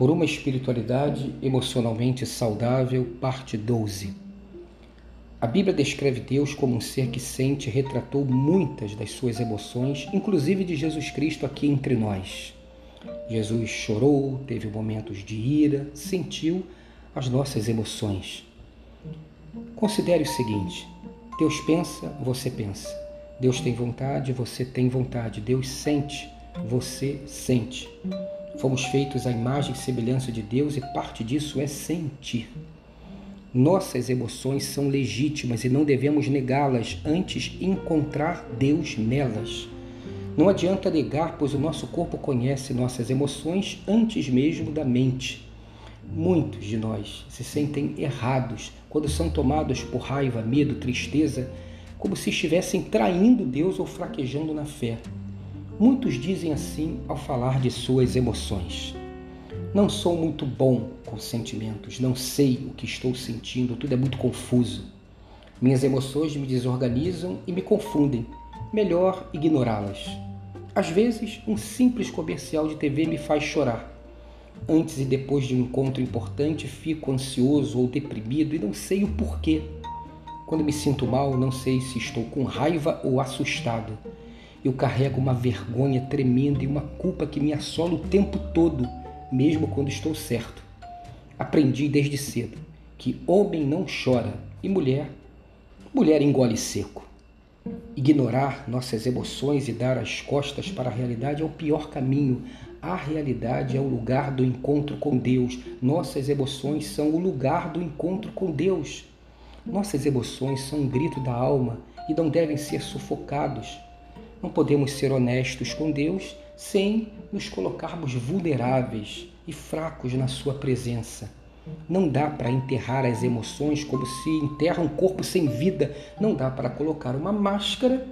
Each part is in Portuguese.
por uma espiritualidade emocionalmente saudável, parte 12. A Bíblia descreve Deus como um ser que sente e retratou muitas das suas emoções, inclusive de Jesus Cristo aqui entre nós. Jesus chorou, teve momentos de ira, sentiu as nossas emoções. Considere o seguinte: Deus pensa, você pensa. Deus tem vontade, você tem vontade. Deus sente, você sente. Fomos feitos à imagem e semelhança de Deus e parte disso é sentir. Nossas emoções são legítimas e não devemos negá-las, antes encontrar Deus nelas. Não adianta negar, pois o nosso corpo conhece nossas emoções antes mesmo da mente. Muitos de nós se sentem errados quando são tomados por raiva, medo, tristeza, como se estivessem traindo Deus ou fraquejando na fé. Muitos dizem assim ao falar de suas emoções. Não sou muito bom com sentimentos, não sei o que estou sentindo, tudo é muito confuso. Minhas emoções me desorganizam e me confundem. Melhor ignorá-las. Às vezes, um simples comercial de TV me faz chorar. Antes e depois de um encontro importante, fico ansioso ou deprimido e não sei o porquê. Quando me sinto mal, não sei se estou com raiva ou assustado eu carrego uma vergonha tremenda e uma culpa que me assola o tempo todo, mesmo quando estou certo. Aprendi desde cedo que homem não chora e mulher, mulher engole seco. Ignorar nossas emoções e dar as costas para a realidade é o pior caminho. A realidade é o lugar do encontro com Deus. Nossas emoções são o lugar do encontro com Deus. Nossas emoções são um grito da alma e não devem ser sufocados. Não podemos ser honestos com Deus sem nos colocarmos vulneráveis e fracos na Sua presença. Não dá para enterrar as emoções como se enterra um corpo sem vida. Não dá para colocar uma máscara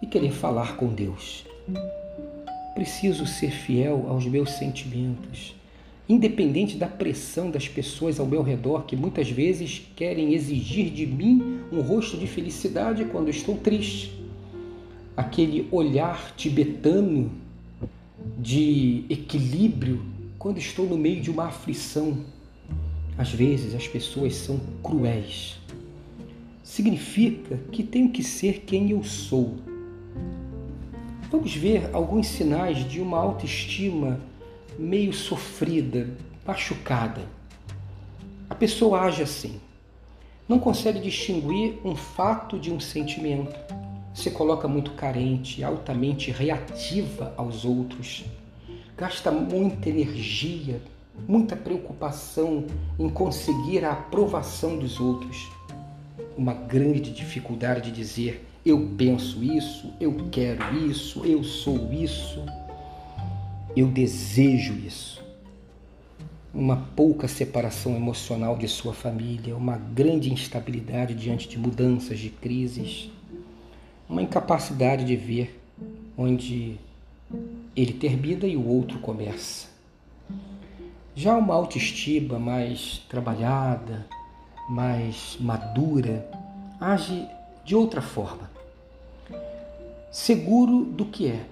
e querer falar com Deus. Preciso ser fiel aos meus sentimentos, independente da pressão das pessoas ao meu redor que muitas vezes querem exigir de mim um rosto de felicidade quando estou triste aquele olhar tibetano de equilíbrio quando estou no meio de uma aflição. Às vezes as pessoas são cruéis. Significa que tenho que ser quem eu sou. Vamos ver alguns sinais de uma autoestima meio sofrida, machucada. A pessoa age assim. Não consegue distinguir um fato de um sentimento se coloca muito carente, altamente reativa aos outros, gasta muita energia, muita preocupação em conseguir a aprovação dos outros. Uma grande dificuldade de dizer eu penso isso, eu quero isso, eu sou isso, eu desejo isso. Uma pouca separação emocional de sua família, uma grande instabilidade diante de mudanças, de crises uma incapacidade de ver onde ele termina e o outro começa. Já uma autoestima mais trabalhada, mais madura, age de outra forma. Seguro do que é,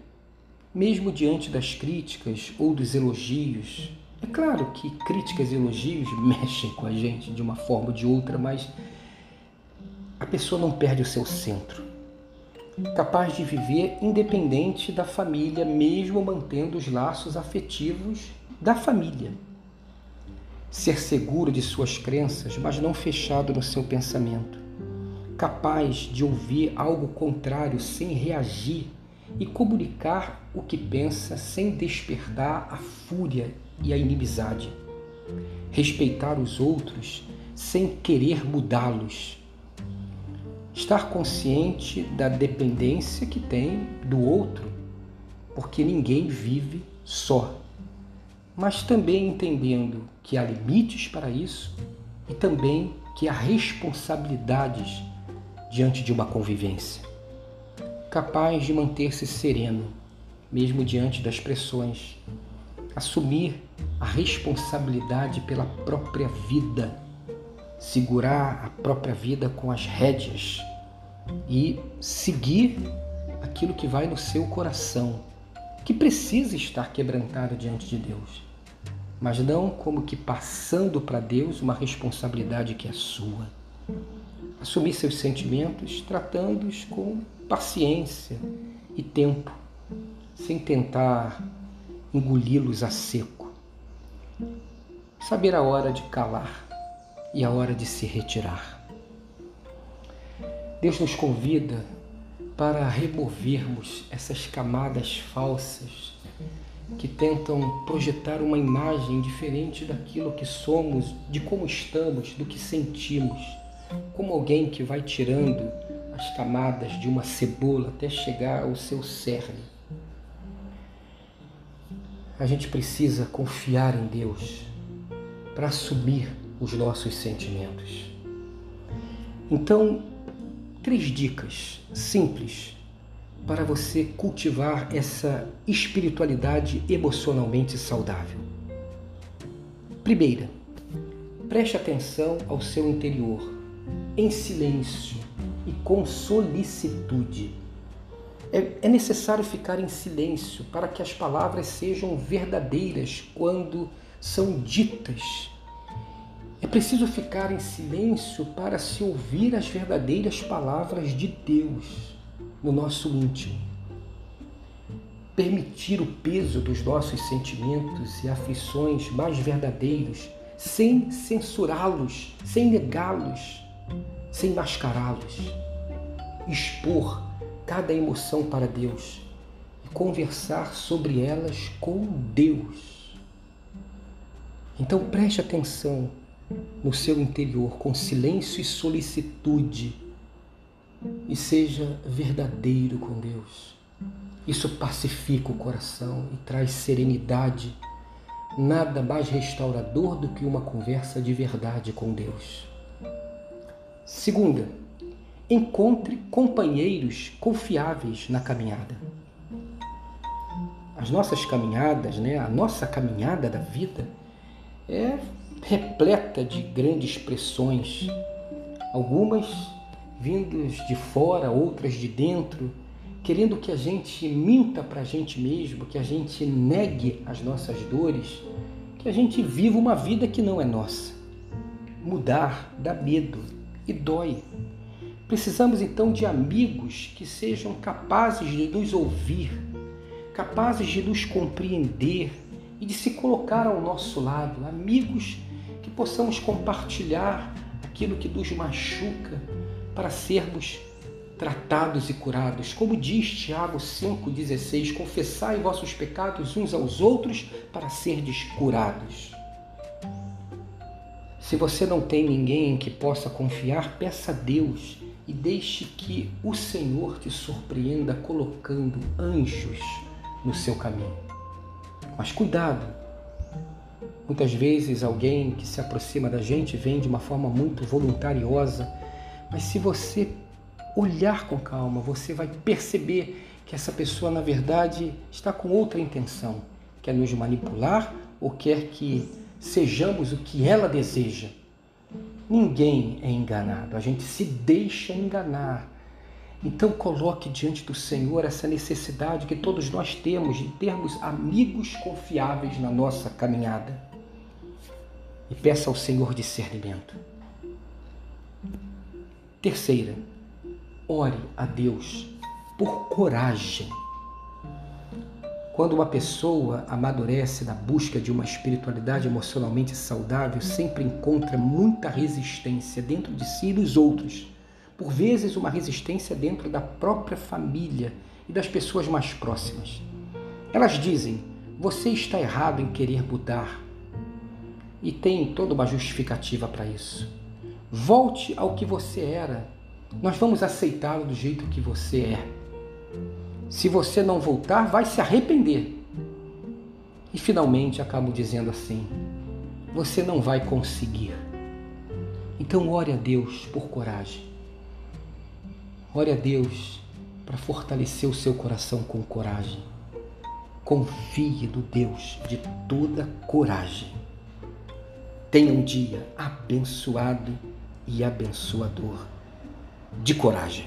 mesmo diante das críticas ou dos elogios. É claro que críticas e elogios mexem com a gente de uma forma ou de outra, mas a pessoa não perde o seu centro capaz de viver independente da família, mesmo mantendo os laços afetivos da família. Ser seguro de suas crenças, mas não fechado no seu pensamento. Capaz de ouvir algo contrário sem reagir e comunicar o que pensa sem despertar a fúria e a inimizade. Respeitar os outros sem querer mudá-los estar consciente da dependência que tem do outro, porque ninguém vive só, mas também entendendo que há limites para isso e também que há responsabilidades diante de uma convivência. Capaz de manter-se sereno, mesmo diante das pressões, assumir a responsabilidade pela própria vida, segurar a própria vida com as rédeas e seguir aquilo que vai no seu coração, que precisa estar quebrantado diante de Deus. mas não como que passando para Deus uma responsabilidade que é sua. Assumir seus sentimentos, tratando-os com paciência e tempo, sem tentar engoli-los a seco. Saber a hora de calar e a hora de se retirar. Deus nos convida para removermos essas camadas falsas que tentam projetar uma imagem diferente daquilo que somos, de como estamos, do que sentimos, como alguém que vai tirando as camadas de uma cebola até chegar ao seu cerne. A gente precisa confiar em Deus para assumir os nossos sentimentos. Então, três dicas simples para você cultivar essa espiritualidade emocionalmente saudável. Primeira, preste atenção ao seu interior, em silêncio e com solicitude. É, é necessário ficar em silêncio para que as palavras sejam verdadeiras quando são ditas. Preciso ficar em silêncio para se ouvir as verdadeiras palavras de Deus no nosso íntimo. Permitir o peso dos nossos sentimentos e aflições mais verdadeiros, sem censurá-los, sem negá-los, sem mascará-los. Expor cada emoção para Deus e conversar sobre elas com Deus. Então preste atenção no seu interior com silêncio e solicitude e seja verdadeiro com Deus. Isso pacifica o coração e traz serenidade. Nada mais restaurador do que uma conversa de verdade com Deus. Segunda, encontre companheiros confiáveis na caminhada. As nossas caminhadas, né, a nossa caminhada da vida é repleta de grandes pressões. Algumas vindas de fora, outras de dentro, querendo que a gente minta para a gente mesmo, que a gente negue as nossas dores, que a gente viva uma vida que não é nossa. Mudar dá medo e dói. Precisamos então de amigos que sejam capazes de nos ouvir, capazes de nos compreender e de se colocar ao nosso lado, amigos que possamos compartilhar aquilo que nos machuca, para sermos tratados e curados. Como diz Tiago 5,16: Confessai vossos pecados uns aos outros para serdes curados. Se você não tem ninguém em que possa confiar, peça a Deus e deixe que o Senhor te surpreenda colocando anjos no seu caminho. Mas cuidado! Muitas vezes alguém que se aproxima da gente vem de uma forma muito voluntariosa mas se você olhar com calma, você vai perceber que essa pessoa, na verdade, está com outra intenção. Quer nos manipular ou quer que sejamos o que ela deseja. Ninguém é enganado, a gente se deixa enganar. Então coloque diante do Senhor essa necessidade que todos nós temos de termos amigos confiáveis na nossa caminhada. E peça ao Senhor discernimento. Terceira, ore a Deus por coragem. Quando uma pessoa amadurece na busca de uma espiritualidade emocionalmente saudável, sempre encontra muita resistência dentro de si e dos outros. Por vezes, uma resistência dentro da própria família e das pessoas mais próximas. Elas dizem: você está errado em querer mudar. E tem toda uma justificativa para isso. Volte ao que você era. Nós vamos aceitá-lo do jeito que você é. Se você não voltar, vai se arrepender. E finalmente acabo dizendo assim: você não vai conseguir. Então ore a Deus por coragem. Ore a Deus para fortalecer o seu coração com coragem. Confie no Deus de toda coragem. Tenha um dia abençoado e abençoador de coragem.